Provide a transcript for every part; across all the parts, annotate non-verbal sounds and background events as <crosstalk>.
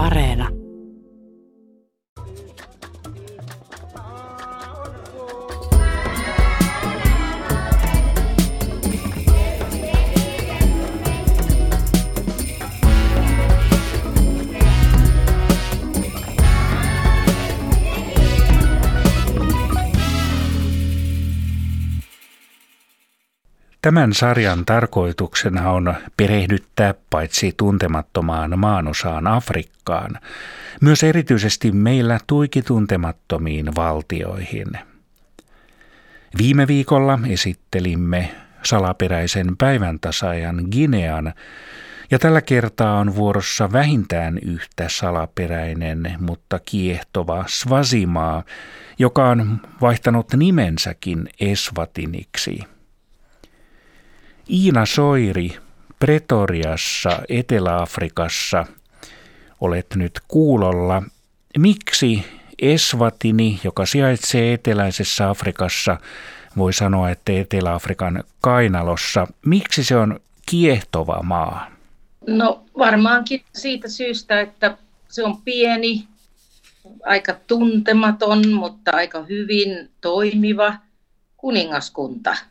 Areena. Tämän sarjan tarkoituksena on perehdyttää paitsi tuntemattomaan maanosaan Afrikkaan, myös erityisesti meillä tuiki tuntemattomiin valtioihin. Viime viikolla esittelimme salaperäisen päivän tasajan Ginean, ja tällä kertaa on vuorossa vähintään yhtä salaperäinen, mutta kiehtova Svasimaa, joka on vaihtanut nimensäkin Esvatiniksi – Iina Soiri Pretoriassa Etelä-Afrikassa olet nyt kuulolla. Miksi Eswatini, joka sijaitsee eteläisessä Afrikassa, voi sanoa, että Etelä-Afrikan kainalossa, miksi se on kiehtova maa? No varmaankin siitä syystä, että se on pieni, aika tuntematon, mutta aika hyvin toimiva kuningaskunta –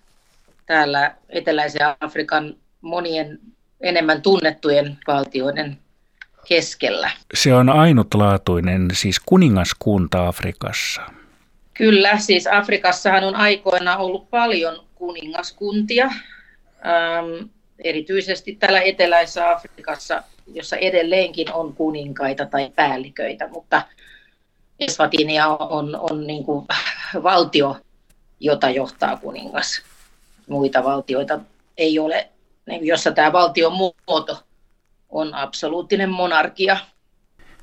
täällä eteläisen Afrikan monien enemmän tunnettujen valtioiden keskellä. Se on ainutlaatuinen, siis kuningaskunta Afrikassa. Kyllä, siis Afrikassahan on aikoina ollut paljon kuningaskuntia, ähm, erityisesti täällä eteläisessä Afrikassa, jossa edelleenkin on kuninkaita tai päälliköitä, mutta Eswatinia on, on, on niin kuin valtio, jota johtaa kuningas muita valtioita ei ole, jossa tämä valtion muoto on absoluuttinen monarkia.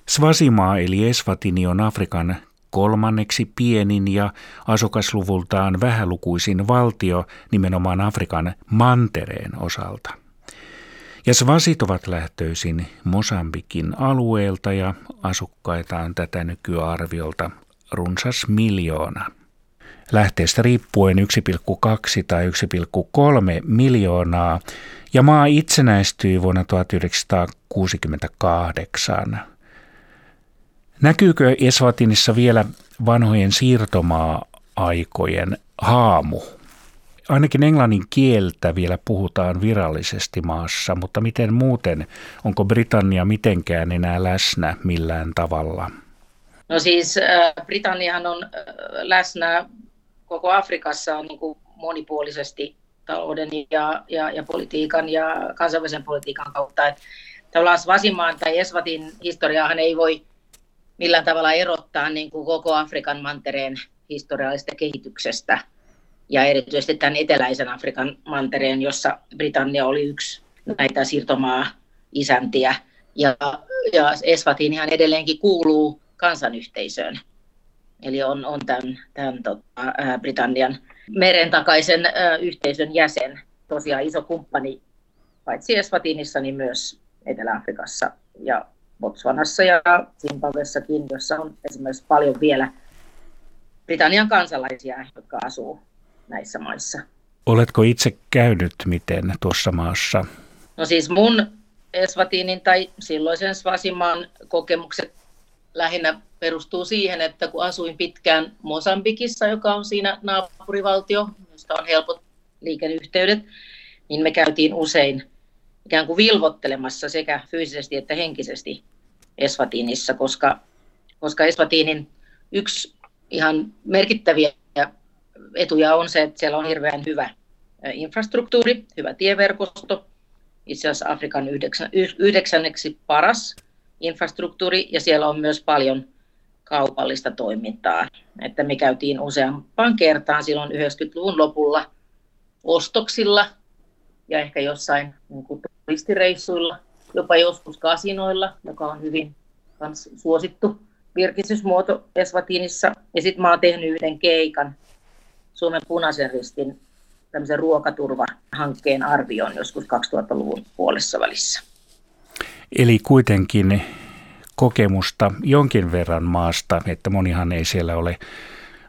Svasimaa eli Eswatini on Afrikan kolmanneksi pienin ja asukasluvultaan vähälukuisin valtio nimenomaan Afrikan mantereen osalta. Ja svasit ovat lähtöisin Mosambikin alueelta ja asukkaita on tätä nykyarviolta runsas miljoona lähteestä riippuen 1,2 tai 1,3 miljoonaa, ja maa itsenäistyi vuonna 1968. Näkyykö Eswatinissa vielä vanhojen siirtomaa-aikojen haamu? Ainakin englannin kieltä vielä puhutaan virallisesti maassa, mutta miten muuten? Onko Britannia mitenkään enää läsnä millään tavalla? No siis äh, Britanniahan on äh, läsnä koko Afrikassa on niin kuin monipuolisesti talouden ja, ja, ja politiikan ja kansainvälisen politiikan kautta. Että tavallaan Svasimaan tai Esvatin historiaahan ei voi millään tavalla erottaa niin kuin koko Afrikan mantereen historiallisesta kehityksestä ja erityisesti tämän eteläisen Afrikan mantereen, jossa Britannia oli yksi näitä siirtomaa-isäntiä. Ja, ja Eswatinihan edelleenkin kuuluu kansanyhteisöön. Eli on, on tämän, tämän tota, Britannian meren takaisen yhteisön jäsen, tosiaan iso kumppani paitsi Eswatinissa, niin myös Etelä-Afrikassa ja Botswanassa ja Zimbabwessakin, jossa on esimerkiksi paljon vielä Britannian kansalaisia, jotka asuu näissä maissa. Oletko itse käynyt miten tuossa maassa? No siis mun Eswatinin tai silloisen Svasimaan kokemukset lähinnä perustuu siihen, että kun asuin pitkään Mosambikissa, joka on siinä naapurivaltio, josta on helpot liikenneyhteydet, niin me käytiin usein ikään kuin vilvottelemassa sekä fyysisesti että henkisesti Eswatinissa, koska, koska Eswatinin yksi ihan merkittäviä etuja on se, että siellä on hirveän hyvä infrastruktuuri, hyvä tieverkosto, itse asiassa Afrikan yhdeksän, yhdeksänneksi paras infrastruktuuri ja siellä on myös paljon kaupallista toimintaa. Että me käytiin useampaan kertaan silloin 90-luvun lopulla ostoksilla ja ehkä jossain niin kuin turistireissuilla, jopa joskus kasinoilla, joka on hyvin kans suosittu virkistysmuoto Eswatinissa. Ja sitten mä oon tehnyt yhden keikan Suomen punaisen ristin tämmöisen ruokaturvahankkeen arvioon joskus 2000-luvun puolessa välissä. Eli kuitenkin kokemusta jonkin verran maasta, että monihan ei siellä ole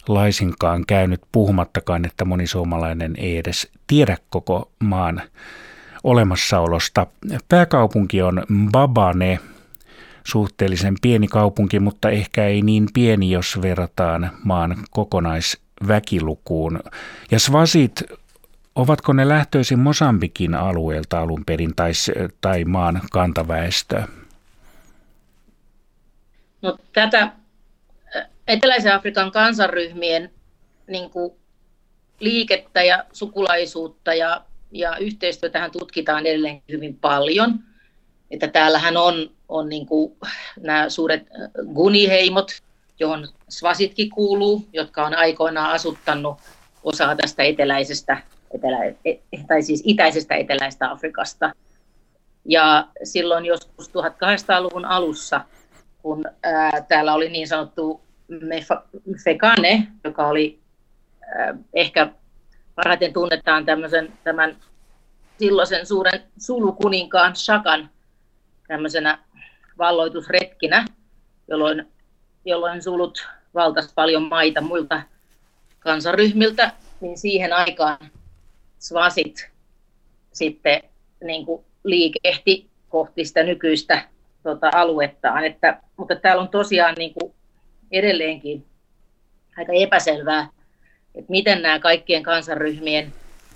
laisinkaan käynyt, puhumattakaan, että moni suomalainen ei edes tiedä koko maan olemassaolosta. Pääkaupunki on Babane. suhteellisen pieni kaupunki, mutta ehkä ei niin pieni, jos verrataan maan kokonaisväkilukuun. Ja Svasit, ovatko ne lähtöisin Mosambikin alueelta alun perin tai, tai maan kantaväestöä? No, tätä Eteläisen Afrikan kansanryhmien niin kuin, liikettä ja sukulaisuutta ja, ja yhteistyötähän tutkitaan edelleen hyvin paljon. Että täällähän on, on niin kuin nämä suuret guniheimot, johon Svasitkin kuuluu, jotka on aikoinaan asuttanut osaa tästä eteläisestä, etelä, e, tai siis itäisestä eteläistä Afrikasta. Ja silloin joskus 1800-luvun alussa, kun ää, täällä oli niin sanottu Mefekane, joka oli äh, ehkä parhaiten tunnetaan tämmöisen, tämän silloisen suuren sulukuninkaan Shakan tämmöisenä valloitusretkinä, jolloin, jolloin sulut valtas paljon maita muilta kansaryhmiltä, niin siihen aikaan svasit sitten niin kuin liikehti kohti sitä nykyistä tota, aluettaan. Että, mutta täällä on tosiaan niin kuin edelleenkin aika epäselvää, että miten nämä kaikkien kansanryhmien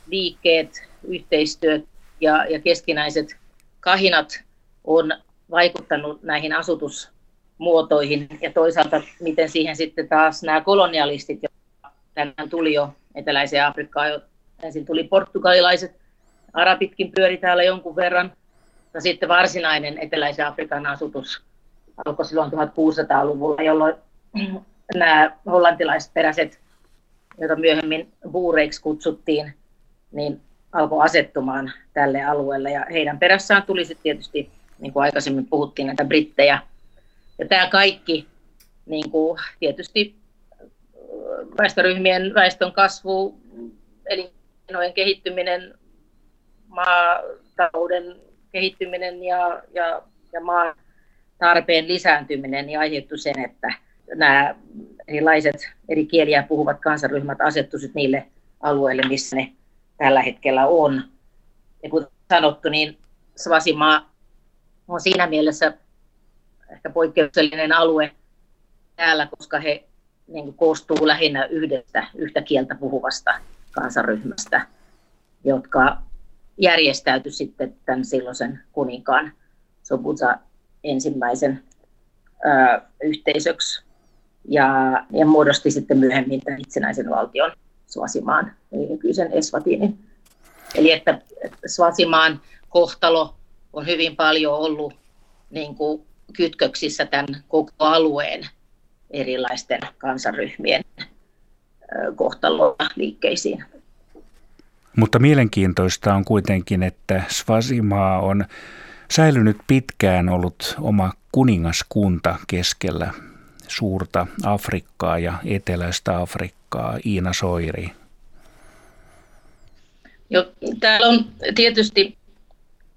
liikkeet, yhteistyöt ja, ja keskinäiset kahinat on vaikuttanut näihin asutusmuotoihin ja toisaalta miten siihen sitten taas nämä kolonialistit, tänään tuli jo eteläiseen Afrikkaan, ensin tuli portugalilaiset, arabitkin pyöri täällä jonkun verran, ja sitten varsinainen eteläisen Afrikan asutus alkoi silloin 1600-luvulla, jolloin <clears throat> nämä hollantilaisperäiset, joita myöhemmin buureiksi kutsuttiin, niin alkoi asettumaan tälle alueelle. Ja heidän perässään tuli sitten tietysti, niin kuin aikaisemmin puhuttiin, näitä brittejä. Ja tämä kaikki niin kuin tietysti väestöryhmien väestön kasvu, elinkeinojen kehittyminen, maatalouden kehittyminen ja, ja, ja maan tarpeen lisääntyminen niin aiheuttui sen, että nämä erilaiset eri kieliä puhuvat kansaryhmät asettuisivat niille alueille, missä ne tällä hetkellä on. Ja kuten sanottu, niin Svasimaa on siinä mielessä ehkä poikkeuksellinen alue täällä, koska he niin koostuu lähinnä yhdestä yhtä kieltä puhuvasta kansaryhmästä, jotka järjestäytyi sitten tämän silloisen kuninkaan Sobuza ensimmäisen ö, yhteisöksi ja, ja muodosti sitten myöhemmin tämän itsenäisen valtion Swasimaan, eli nykyisen Eswatinin. Eli että Swasimaan kohtalo on hyvin paljon ollut niin kuin kytköksissä tämän koko alueen erilaisten kansaryhmien kohtaloa liikkeisiin. Mutta mielenkiintoista on kuitenkin, että Svasimaa on säilynyt pitkään ollut oma kuningaskunta keskellä suurta Afrikkaa ja eteläistä Afrikkaa, Iina Soiri? Jo, täällä on tietysti,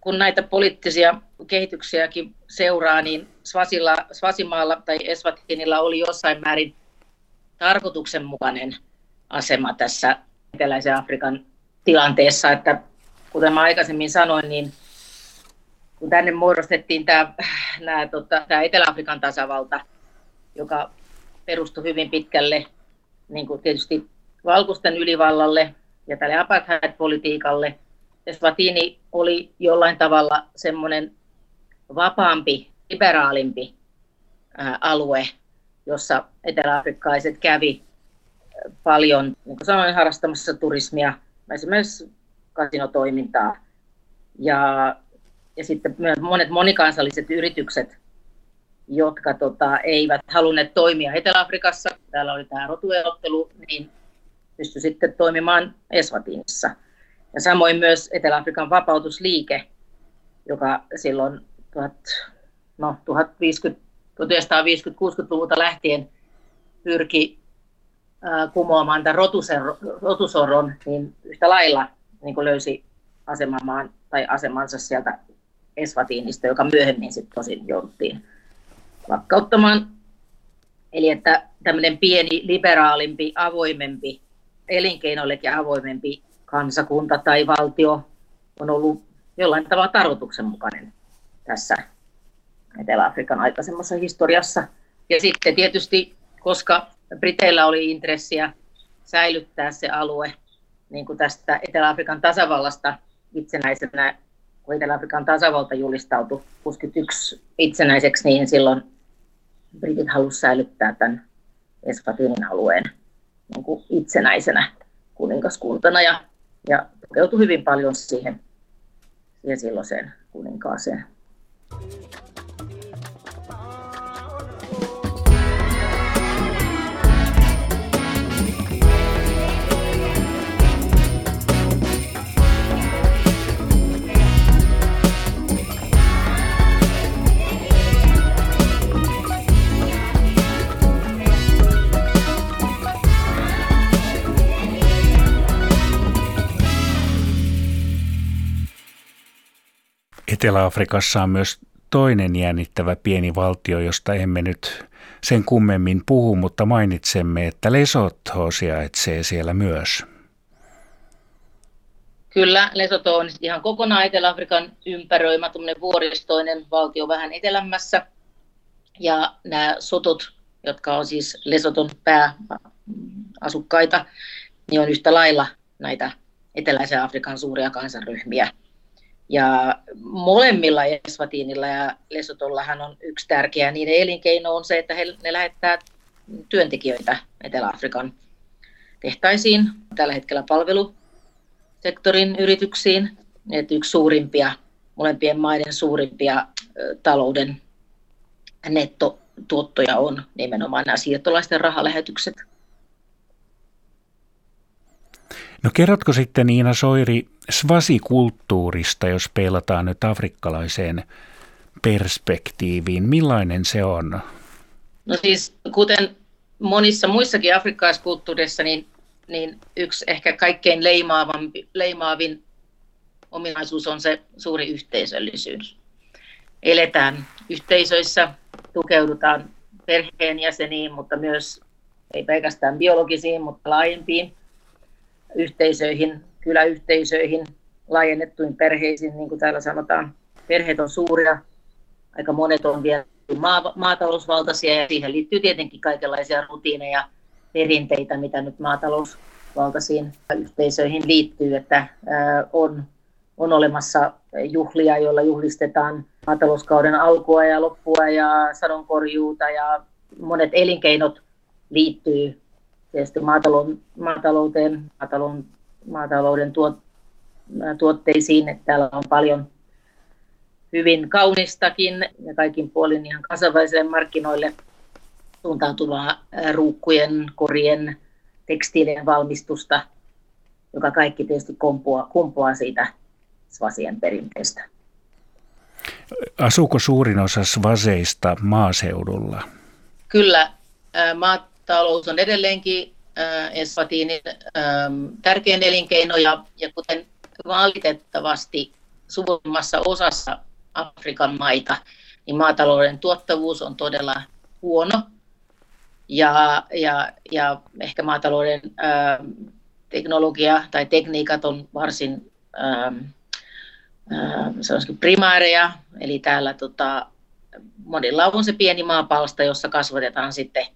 kun näitä poliittisia kehityksiäkin seuraa, niin Svasilla, Svasimaalla tai Eswatinilla oli jossain määrin tarkoituksenmukainen asema tässä eteläisen Afrikan tilanteessa, että kuten mä aikaisemmin sanoin, niin kun tänne muodostettiin tämä, nämä, tota, tämä Etelä-Afrikan tasavalta, joka perustui hyvin pitkälle niin kuin tietysti valkoisten ylivallalle ja tälle apartheid-politiikalle. Eswatini oli jollain tavalla semmoinen vapaampi, liberaalimpi ää, alue, jossa eteläafrikkaiset kävi paljon, niin kuin sanoin, harrastamassa turismia, esimerkiksi kasinotoimintaa. Ja, ja sitten monet monikansalliset yritykset jotka tota, eivät halunneet toimia Etelä-Afrikassa, täällä oli tämä rotuerottelu, niin pystyi sitten toimimaan Eswatinissa. Ja samoin myös Etelä-Afrikan vapautusliike, joka silloin 1950-60-luvulta lähtien pyrki kumoamaan tämän rotusoron, niin yhtä lailla niin löysi asemaan, tai asemansa sieltä Eswatinista, joka myöhemmin sitten tosin jouduttiin lakkauttamaan. Eli että tämmöinen pieni, liberaalimpi, avoimempi, elinkeinoillekin avoimempi kansakunta tai valtio on ollut jollain tavalla tarkoituksenmukainen tässä Etelä-Afrikan aikaisemmassa historiassa. Ja sitten tietysti, koska Briteillä oli intressiä säilyttää se alue niin kuin tästä Etelä-Afrikan tasavallasta itsenäisenä, kun Etelä-Afrikan tasavalta julistautui 61 itsenäiseksi, niin silloin britit halusivat säilyttää tämän Esfatinin alueen niin kuin itsenäisenä kuningaskuntana ja, ja tukeutui hyvin paljon siihen, siihen silloiseen kuninkaaseen. Etelä-Afrikassa on myös toinen jännittävä pieni valtio, josta emme nyt sen kummemmin puhu, mutta mainitsemme, että Lesotho sijaitsee siellä myös. Kyllä, Lesotho on ihan kokonaan Etelä-Afrikan ympäröimä vuoristoinen valtio vähän etelämässä. Ja nämä sotot, jotka on siis Lesoton pääasukkaita, niin on yhtä lailla näitä eteläisen Afrikan suuria kansanryhmiä – ja molemmilla Eswatiinilla ja Lesotollahan on yksi tärkeä niiden elinkeino on se, että he, ne lähettää työntekijöitä Etelä-Afrikan tehtaisiin, tällä hetkellä palvelusektorin yrityksiin. Että yksi suurimpia, molempien maiden suurimpia talouden nettotuottoja on nimenomaan nämä siirtolaisten rahalähetykset. No kerrotko sitten Niina Soiri svasikulttuurista, jos peilataan nyt afrikkalaiseen perspektiiviin. Millainen se on? No siis kuten monissa muissakin afrikkalaiskulttuureissa, niin, niin yksi ehkä kaikkein leimaavin ominaisuus on se suuri yhteisöllisyys. Eletään yhteisöissä, tukeudutaan perheenjäseniin, mutta myös ei pelkästään biologisiin, mutta laajempiin yhteisöihin, kyläyhteisöihin, laajennettuihin perheisiin, niin kuin täällä sanotaan. Perheet on suuria, aika monet on vielä maatalousvaltaisia ja siihen liittyy tietenkin kaikenlaisia rutiineja, perinteitä, mitä nyt maatalousvaltaisiin yhteisöihin liittyy, että on, on olemassa juhlia, joilla juhlistetaan maatalouskauden alkua ja loppua ja sadonkorjuuta ja monet elinkeinot liittyy tietysti maatalouteen, maatalouden, maatalouden tuot, tuotteisiin. Että täällä on paljon hyvin kaunistakin ja kaikin puolin ihan kansainvälisille markkinoille suuntautuvaa ruukkujen, korien, tekstiilien valmistusta, joka kaikki tietysti kumpuaa, kumpuaa siitä svasien perinteestä. Asuuko suurin osa svaseista maaseudulla? Kyllä, maatalous on edelleenkin äh, Eswatinin ähm, tärkein elinkeino ja, ja kuten valitettavasti suurimmassa osassa Afrikan maita, niin maatalouden tuottavuus on todella huono. Ja, ja, ja ehkä maatalouden ää, ähm, teknologia tai tekniikat on varsin ähm, ää, äh, primääreja, eli täällä tota, monilla on se pieni maapalsta, jossa kasvatetaan sitten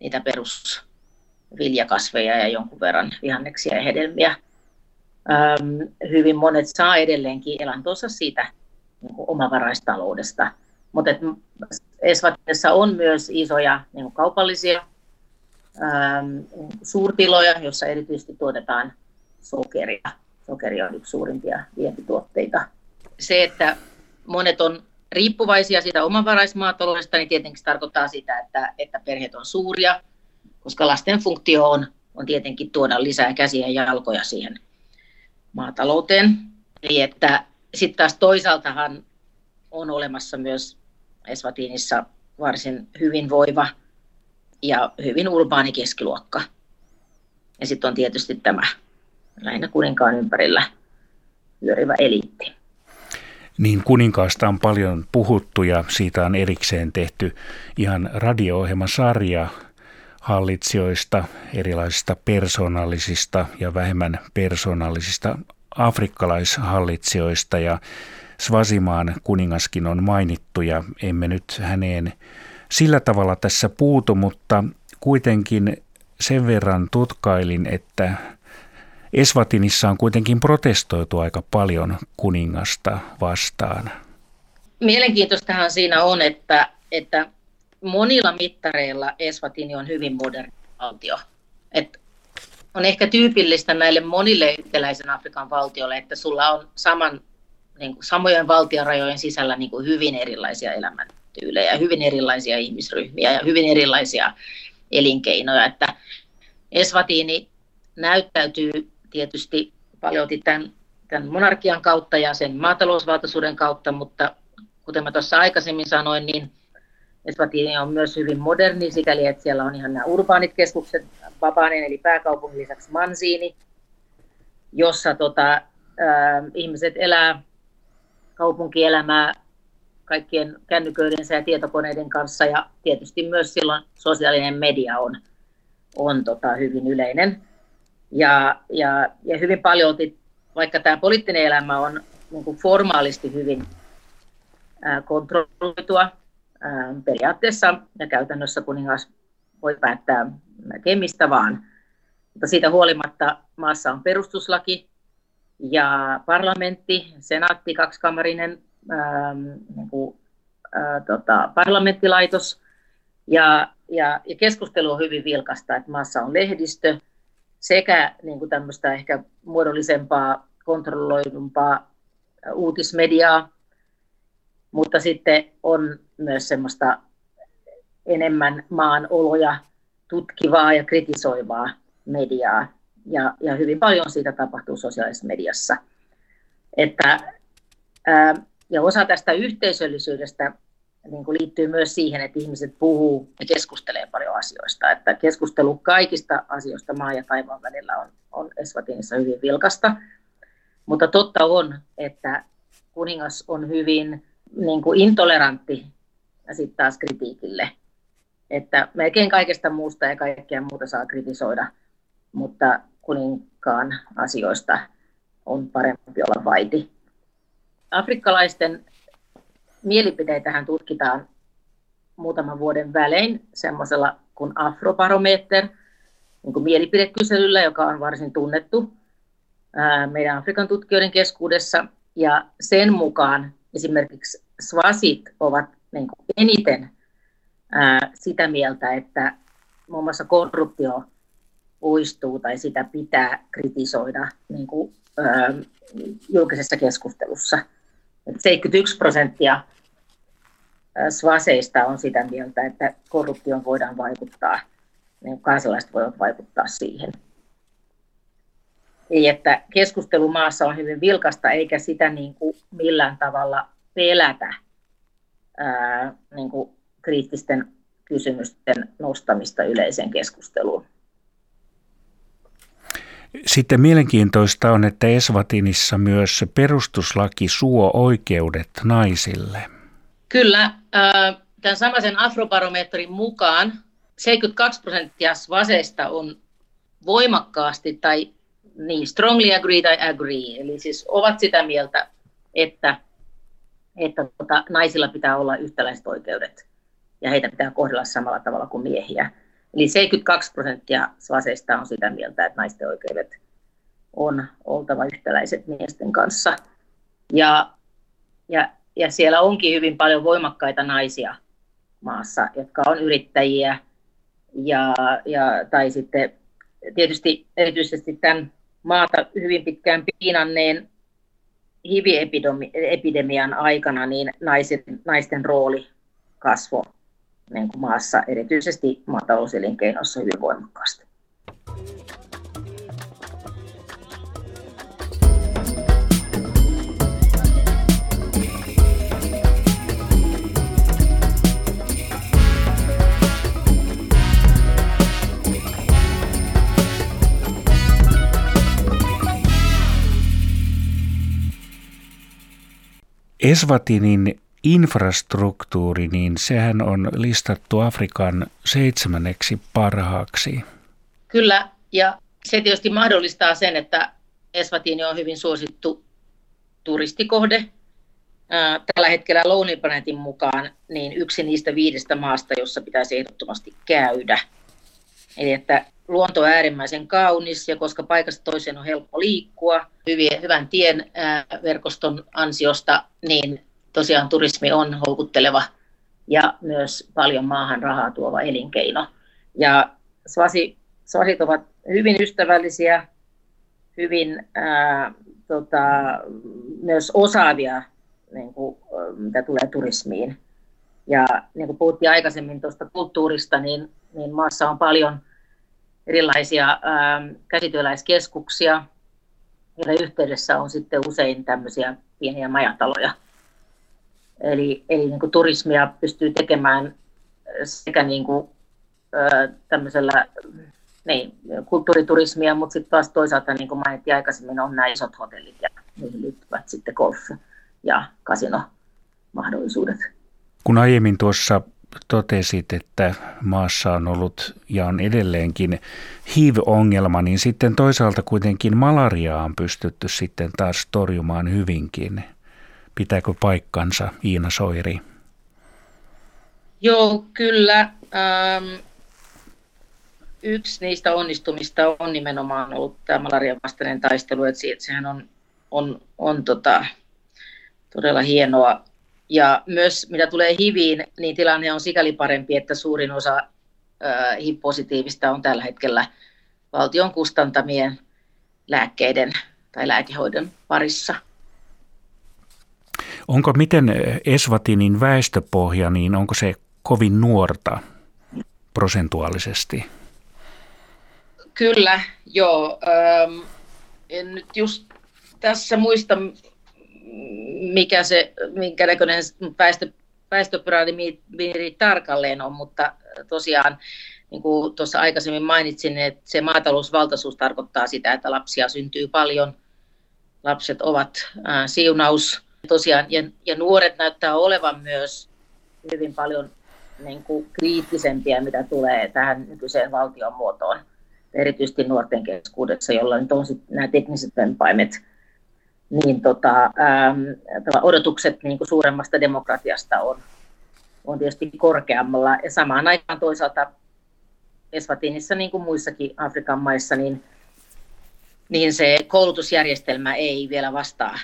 niitä perus viljakasveja ja jonkun verran vihanneksia ja hedelmiä. Ähm, hyvin monet saa edelleenkin elantonsa siitä niin kuin omavaraistaloudesta. Mutta Esvatissa on myös isoja niin kuin kaupallisia ähm, suurtiloja, joissa erityisesti tuotetaan sokeria. Sokeri on yksi suurimpia vientituotteita. Se, että monet on riippuvaisia siitä omavaraismaataloudesta, niin tietenkin tarkoittaa sitä, että, että perheet on suuria, koska lasten funktio on, on tietenkin tuoda lisää käsiä ja jalkoja siihen maatalouteen. Eli että sitten taas toisaaltahan on olemassa myös Eswatiinissa varsin hyvinvoiva ja hyvin urbaani keskiluokka. Ja sitten on tietysti tämä lähinnä kuninkaan ympärillä pyörivä eliitti. Niin kuninkaasta on paljon puhuttu ja siitä on erikseen tehty ihan radio-ohjelmasarja hallitsijoista, erilaisista persoonallisista ja vähemmän persoonallisista afrikkalaishallitsijoista. Ja Svasimaan kuningaskin on mainittu ja emme nyt häneen sillä tavalla tässä puutu, mutta kuitenkin sen verran tutkailin, että Esvatinissa on kuitenkin protestoitu aika paljon kuningasta vastaan. Mielenkiintoistahan siinä on, että, että monilla mittareilla Eswatini on hyvin moderni valtio. Et on ehkä tyypillistä näille monille yhtäläisen Afrikan valtioille, että sulla on saman, niin kuin, samojen valtiorajojen sisällä niin kuin hyvin erilaisia elämäntyylejä, hyvin erilaisia ihmisryhmiä ja hyvin erilaisia elinkeinoja. Että Eswatini näyttäytyy tietysti paljon tämän, tämän monarkian kautta ja sen maatalousvaltaisuuden kautta, mutta kuten mä tuossa aikaisemmin sanoin, niin Eswatini on myös hyvin moderni sikäli, että siellä on ihan nämä urbaanit keskukset, Babanen eli pääkaupungin lisäksi Mansiini, jossa tota, äh, ihmiset elää kaupunkielämää kaikkien kännyköidensä ja tietokoneiden kanssa ja tietysti myös silloin sosiaalinen media on, on tota, hyvin yleinen. Ja, ja, ja hyvin paljon, vaikka tämä poliittinen elämä on niin kuin formaalisti hyvin kontrolloitua, periaatteessa ja käytännössä kuningas voi päättää melkein mistä vaan. Mutta siitä huolimatta maassa on perustuslaki ja parlamentti, senaatti, kaksikamarinen ää, niin kuin, ää, tota, parlamenttilaitos. Ja, ja, ja keskustelu on hyvin vilkasta, että maassa on lehdistö, sekä niin kuin tämmöistä ehkä muodollisempaa, kontrolloidumpaa uutismediaa, mutta sitten on myös semmoista enemmän maan oloja tutkivaa ja kritisoivaa mediaa. Ja, ja hyvin paljon siitä tapahtuu sosiaalisessa mediassa. Että, ää, ja osa tästä yhteisöllisyydestä niin kuin liittyy myös siihen, että ihmiset puhuu ja keskustelee paljon asioista. Että keskustelu kaikista asioista maa ja taivaan välillä on, on Eswatinissa hyvin vilkasta. Mutta totta on, että kuningas on hyvin niin kuin intolerantti ja sitten taas kritiikille. Että melkein kaikesta muusta ja kaikkea muuta saa kritisoida, mutta kuninkaan asioista on parempi olla vaiti. Afrikkalaisten mielipiteitähän tutkitaan muutaman vuoden välein semmoisella kuin Afrobarometer, niin kuin mielipidekyselyllä, joka on varsin tunnettu meidän Afrikan tutkijoiden keskuudessa. Ja sen mukaan esimerkiksi swasit ovat niin kuin eniten sitä mieltä, että muun muassa korruptio poistuu tai sitä pitää kritisoida niin kuin, ää, julkisessa keskustelussa. 71 prosenttia svaseista on sitä mieltä, että korruptioon voidaan vaikuttaa, niin kansalaiset voivat vaikuttaa siihen. Eli että keskustelu maassa on hyvin vilkasta, eikä sitä niin kuin millään tavalla pelätä ää, niin kuin kriittisten kysymysten nostamista yleiseen keskusteluun. Sitten mielenkiintoista on, että Esvatinissa myös perustuslaki suo oikeudet naisille. Kyllä, tämän samaisen afrobarometrin mukaan 72 prosenttia vaseista on voimakkaasti tai niin, strongly agree tai agree, eli siis ovat sitä mieltä, että, että tota, naisilla pitää olla yhtäläiset oikeudet ja heitä pitää kohdella samalla tavalla kuin miehiä. Eli 72 prosenttia svaseista on sitä mieltä, että naisten oikeudet on oltava yhtäläiset miesten kanssa. Ja, ja, ja siellä onkin hyvin paljon voimakkaita naisia maassa, jotka on yrittäjiä ja, ja, tai sitten tietysti erityisesti tämän maata hyvin pitkään piinanneen HIV-epidemian aikana niin naisen, naisten rooli kasvoi niin kuin maassa, erityisesti maatalouselinkeinossa hyvin voimakkaasti. Eswatinin infrastruktuuri, niin sehän on listattu Afrikan seitsemänneksi parhaaksi. Kyllä, ja se tietysti mahdollistaa sen, että Eswatini on hyvin suosittu turistikohde. tällä hetkellä Lonely Planetin mukaan niin yksi niistä viidestä maasta, jossa pitäisi ehdottomasti käydä. Eli että luonto on äärimmäisen kaunis ja koska paikasta toiseen on helppo liikkua hyvien, hyvän tien verkoston ansiosta, niin tosiaan turismi on houkutteleva ja myös paljon maahan rahaa tuova elinkeino. Ja Svasi, Svasit ovat hyvin ystävällisiä, hyvin ää, tota, myös osaavia, niin kuin, mitä tulee turismiin. Ja niin kuin puhuttiin aikaisemmin tuosta kulttuurista, niin, niin maassa on paljon erilaisia ää, käsityöläiskeskuksia, joiden yhteydessä on sitten usein tämmöisiä pieniä majataloja. Eli, eli niin kuin turismia pystyy tekemään sekä niin kuin, tämmöisellä niin, kulttuuriturismia, mutta sitten taas toisaalta, niin kuin mainittiin aikaisemmin, on nämä isot hotellit ja niihin liittyvät sitten golf ja kasinomahdollisuudet. Kun aiemmin tuossa totesit, että maassa on ollut ja on edelleenkin HIV-ongelma, niin sitten toisaalta kuitenkin malariaa on pystytty sitten taas torjumaan hyvinkin. Pitääkö paikkansa Iina Soiri? Joo, kyllä. Ähm, yksi niistä onnistumista on nimenomaan ollut tämä malarian vastainen taistelu, että sehän on, on, on tota, todella hienoa. Ja myös mitä tulee HIViin, niin tilanne on sikäli parempi, että suurin osa äh, HIV-positiivista on tällä hetkellä valtion kustantamien lääkkeiden tai lääkehoidon parissa. Onko miten Eswatinin väestöpohja, niin onko se kovin nuorta prosentuaalisesti? Kyllä, joo. Ähm, en nyt just tässä muista, mikä se, minkä näköinen väestö, väestöpyramidi tarkalleen on, mutta tosiaan niin kuin tuossa aikaisemmin mainitsin, että se maatalousvaltaisuus tarkoittaa sitä, että lapsia syntyy paljon, lapset ovat ää, siunaus tosiaan, ja, ja nuoret näyttää olevan myös hyvin paljon niin kuin kriittisempiä, mitä tulee tähän nykyiseen valtion muotoon erityisesti nuorten keskuudessa, jolla nyt on sitten nämä tekniset vempaimet, niin tota, ähm, odotukset niin kuin suuremmasta demokratiasta on, on tietysti korkeammalla. Ja samaan aikaan toisaalta Eswatinissa, niin kuin muissakin Afrikan maissa, niin, niin se koulutusjärjestelmä ei vielä vastaa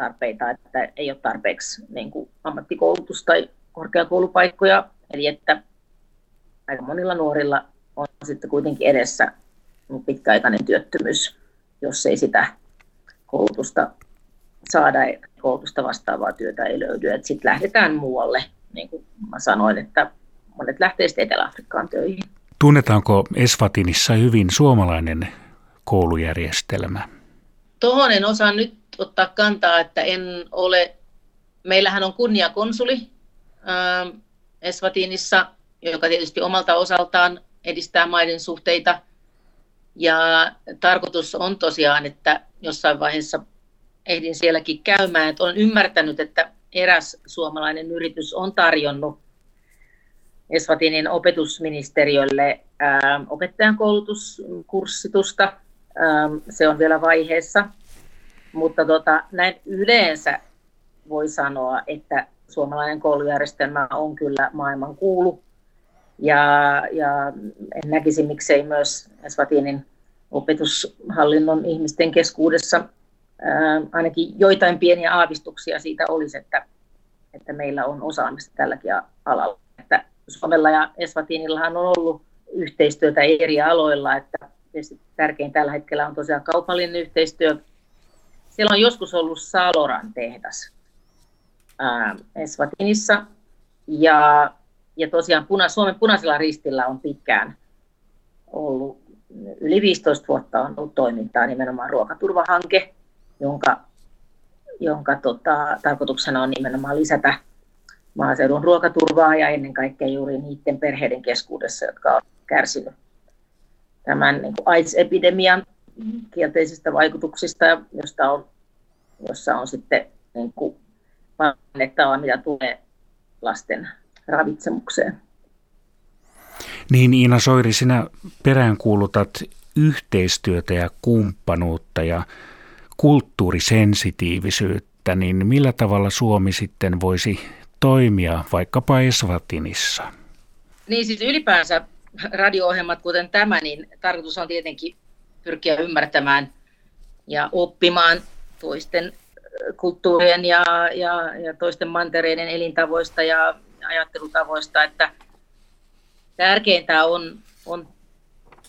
tarpeita, että ei ole tarpeeksi niin kuin ammattikoulutus- tai korkeakoulupaikkoja. Eli että aika monilla nuorilla on sitten kuitenkin edessä pitkäaikainen työttömyys, jos ei sitä koulutusta saada, koulutusta vastaavaa työtä ei löydy. Sitten lähdetään muualle, niin kuin mä sanoin, että monet lähtee sitten Etelä-Afrikkaan töihin. Tunnetaanko Esfatinissa hyvin suomalainen koulujärjestelmä? Tuohon en osaa nyt ottaa kantaa, että en ole, meillähän on kunniakonsuli ää, Esfatinissa, joka tietysti omalta osaltaan edistää maiden suhteita – ja tarkoitus on tosiaan, että jossain vaiheessa ehdin sielläkin käymään, että olen ymmärtänyt, että eräs suomalainen yritys on tarjonnut Eswatinin opetusministeriölle ää, opettajan koulutuskurssitusta. Ää, se on vielä vaiheessa, mutta tota, näin yleensä voi sanoa, että suomalainen koulujärjestelmä on kyllä maailman kuulu ja, ja en näkisi miksei myös Eswatinin opetushallinnon ihmisten keskuudessa ää, ainakin joitain pieniä aavistuksia siitä olisi, että, että meillä on osaamista tälläkin alalla. Että Suomella ja Eswatinillahan on ollut yhteistyötä eri aloilla, että tärkein tällä hetkellä on tosiaan kaupallinen yhteistyö. Siellä on joskus ollut Saloran tehdas ää, Eswatinissa ja ja tosiaan puna, Suomen punaisella ristillä on pitkään ollut, yli 15 vuotta on ollut toimintaa nimenomaan ruokaturvahanke, jonka, jonka tota, tarkoituksena on nimenomaan lisätä maaseudun ruokaturvaa ja ennen kaikkea juuri niiden perheiden keskuudessa, jotka ovat kärsineet tämän niin AIDS-epidemian kielteisistä vaikutuksista, josta on, jossa on sitten niin kuin, mitä tulee lasten ravitsemukseen. Niin Iina Soiri, sinä peräänkuulutat yhteistyötä ja kumppanuutta ja kulttuurisensitiivisyyttä. niin millä tavalla Suomi sitten voisi toimia vaikkapa Eswatinissa? Niin siis ylipäänsä radio-ohjelmat kuten tämä, niin tarkoitus on tietenkin pyrkiä ymmärtämään ja oppimaan toisten kulttuurien ja, ja, ja toisten mantereiden elintavoista ja ajattelutavoista, että tärkeintä on, on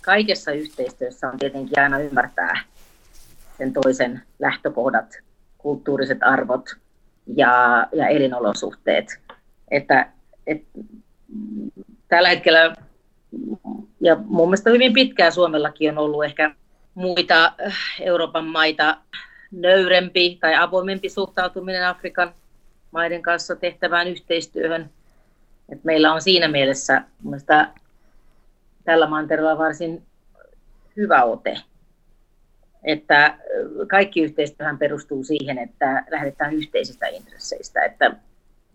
kaikessa yhteistyössä on tietenkin aina ymmärtää sen toisen lähtökohdat, kulttuuriset arvot ja, ja elinolosuhteet. Että, et, tällä hetkellä, ja mun mielestä hyvin pitkään Suomellakin on ollut ehkä muita Euroopan maita nöyrempi tai avoimempi suhtautuminen Afrikan maiden kanssa tehtävään yhteistyöhön. Et meillä on siinä mielessä tällä mantereella varsin hyvä ote. Että kaikki yhteistyöhän perustuu siihen, että lähdetään yhteisistä intresseistä, että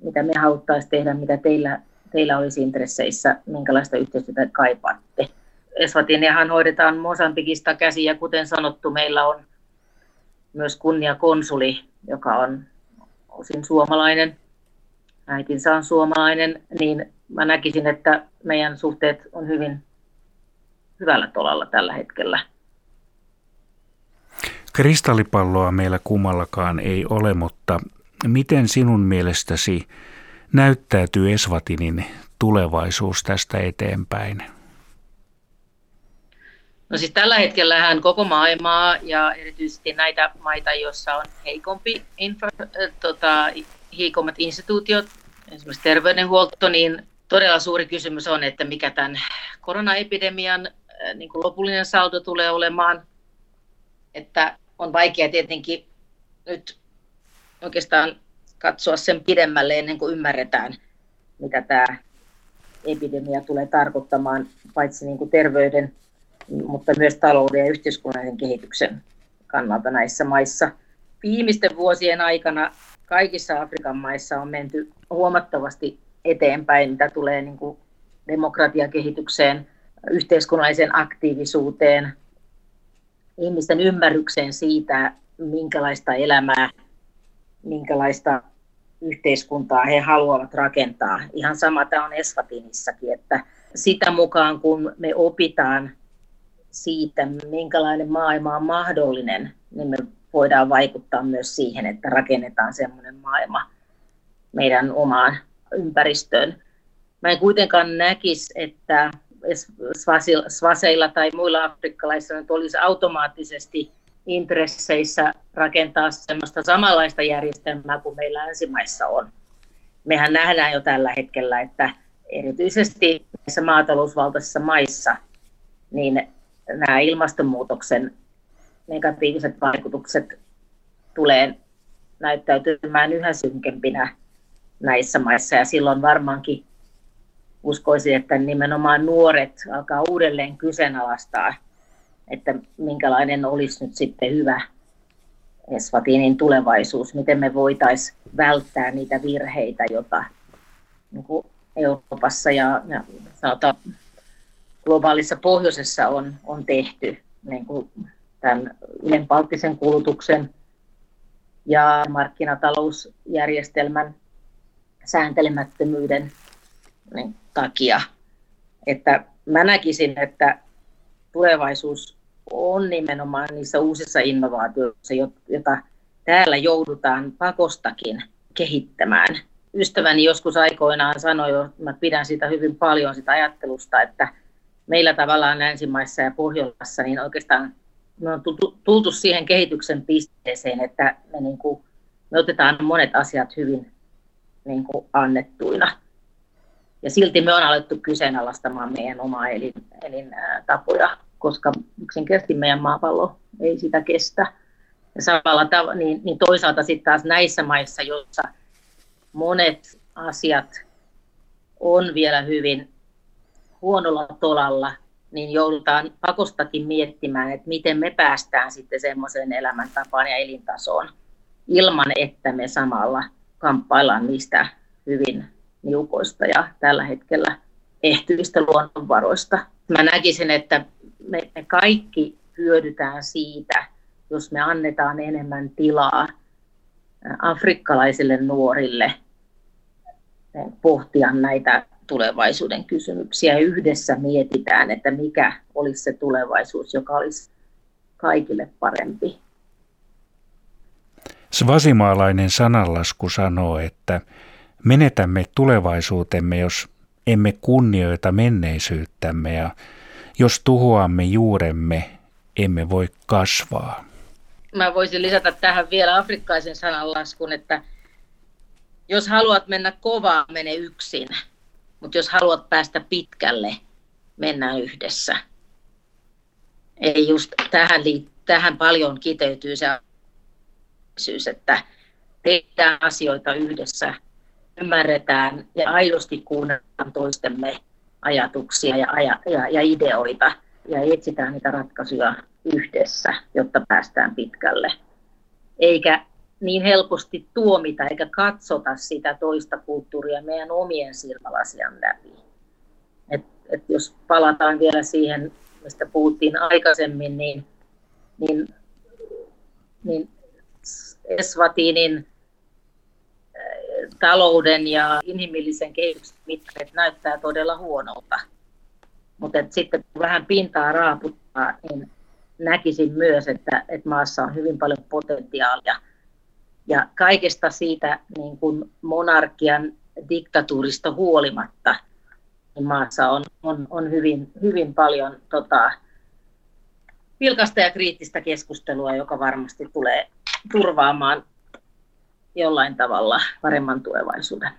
mitä me haluttaisiin tehdä, mitä teillä, teillä olisi intresseissä, minkälaista yhteistyötä kaipaatte. Eswatiniahan hoidetaan Mosambikista käsiä, kuten sanottu, meillä on myös kunniakonsuli, joka on osin suomalainen, äitinsä on suomalainen, niin mä näkisin, että meidän suhteet on hyvin hyvällä tolalla tällä hetkellä. Kristallipalloa meillä kummallakaan ei ole, mutta miten sinun mielestäsi näyttäytyy Eswatinin tulevaisuus tästä eteenpäin? No siis tällä hetkellä koko maailmaa ja erityisesti näitä maita, joissa on heikompi infra, äh, tota, heikommat instituutiot, esimerkiksi terveydenhuolto, niin todella suuri kysymys on, että mikä tämän koronaepidemian äh, niin kuin lopullinen saldo tulee olemaan. Että on vaikea tietenkin nyt oikeastaan katsoa sen pidemmälle ennen kuin ymmärretään, mitä tämä epidemia tulee tarkoittamaan paitsi niin kuin terveyden mutta myös talouden ja yhteiskunnallisen kehityksen kannalta näissä maissa. Viimeisten vuosien aikana kaikissa Afrikan maissa on menty huomattavasti eteenpäin, mitä tulee niin kuin demokratiakehitykseen, yhteiskunnalliseen aktiivisuuteen, ihmisten ymmärrykseen siitä, minkälaista elämää, minkälaista yhteiskuntaa he haluavat rakentaa. Ihan sama tämä on Eswatinissakin, että sitä mukaan kun me opitaan siitä, minkälainen maailma on mahdollinen, niin me voidaan vaikuttaa myös siihen, että rakennetaan semmoinen maailma meidän omaan ympäristöön. Mä en kuitenkaan näkisi, että Svaseilla tai muilla afrikkalaisilla olisi automaattisesti intresseissä rakentaa semmoista samanlaista järjestelmää kuin meillä länsimaissa on. Mehän nähdään jo tällä hetkellä, että erityisesti näissä maatalousvaltaisissa maissa, niin nämä ilmastonmuutoksen negatiiviset vaikutukset tulee näyttäytymään yhä synkempinä näissä maissa. Ja silloin varmaankin uskoisin, että nimenomaan nuoret alkaa uudelleen kyseenalaistaa, että minkälainen olisi nyt sitten hyvä Eswatinin tulevaisuus, miten me voitaisiin välttää niitä virheitä, joita niin Euroopassa ja, ja sanotaan globaalissa pohjoisessa on, on tehty niin kuin tämän ylenpalttisen kulutuksen ja markkinatalousjärjestelmän sääntelemättömyyden niin, takia. Että mä näkisin, että tulevaisuus on nimenomaan niissä uusissa innovaatioissa, joita täällä joudutaan pakostakin kehittämään. Ystäväni joskus aikoinaan sanoi, että mä pidän sitä hyvin paljon sitä ajattelusta, että meillä tavallaan länsimaissa ja Pohjolassa, niin oikeastaan me on tultu, siihen kehityksen pisteeseen, että me, niin kuin, me otetaan monet asiat hyvin niin kuin annettuina. Ja silti me on alettu kyseenalaistamaan meidän omaa elin, elintapoja, koska yksinkertaisesti meidän maapallo ei sitä kestä. Ja samalla tav- niin, niin toisaalta sitten taas näissä maissa, joissa monet asiat on vielä hyvin huonolla tolalla, niin joudutaan pakostakin miettimään, että miten me päästään sitten semmoiseen elämäntapaan ja elintasoon ilman, että me samalla kamppaillaan niistä hyvin niukoista ja tällä hetkellä ehtyvistä luonnonvaroista. Mä näkisin, että me, me kaikki hyödytään siitä, jos me annetaan enemmän tilaa afrikkalaisille nuorille pohtia näitä tulevaisuuden kysymyksiä. Yhdessä mietitään, että mikä olisi se tulevaisuus, joka olisi kaikille parempi. Svasimaalainen sananlasku sanoo, että menetämme tulevaisuutemme, jos emme kunnioita menneisyyttämme ja jos tuhoamme juuremme, emme voi kasvaa. Mä voisin lisätä tähän vielä afrikkaisen sananlaskun, että jos haluat mennä kovaa, mene yksin. Mutta jos haluat päästä pitkälle, mennään yhdessä. Ei just tähän, tähän paljon kiteytyy se syys, että tehdään asioita yhdessä, ymmärretään ja aidosti kuunnellaan toistemme ajatuksia ja, ja, ja, ja ideoita ja etsitään niitä ratkaisuja yhdessä, jotta päästään pitkälle. Eikä niin helposti tuomita eikä katsota sitä toista kulttuuria meidän omien silmälasian läpi. Et, et jos palataan vielä siihen, mistä puhuttiin aikaisemmin, niin, niin, niin Eswatinin äh, talouden ja inhimillisen kehityksen mittarit näyttää todella huonolta. Mutta sitten kun vähän pintaa raaputtaa, niin näkisin myös, että, että maassa on hyvin paljon potentiaalia ja kaikesta siitä niin kuin monarkian diktatuurista huolimatta niin maassa on, on, on hyvin, hyvin paljon tota, vilkasta ja kriittistä keskustelua, joka varmasti tulee turvaamaan jollain tavalla paremman tulevaisuuden.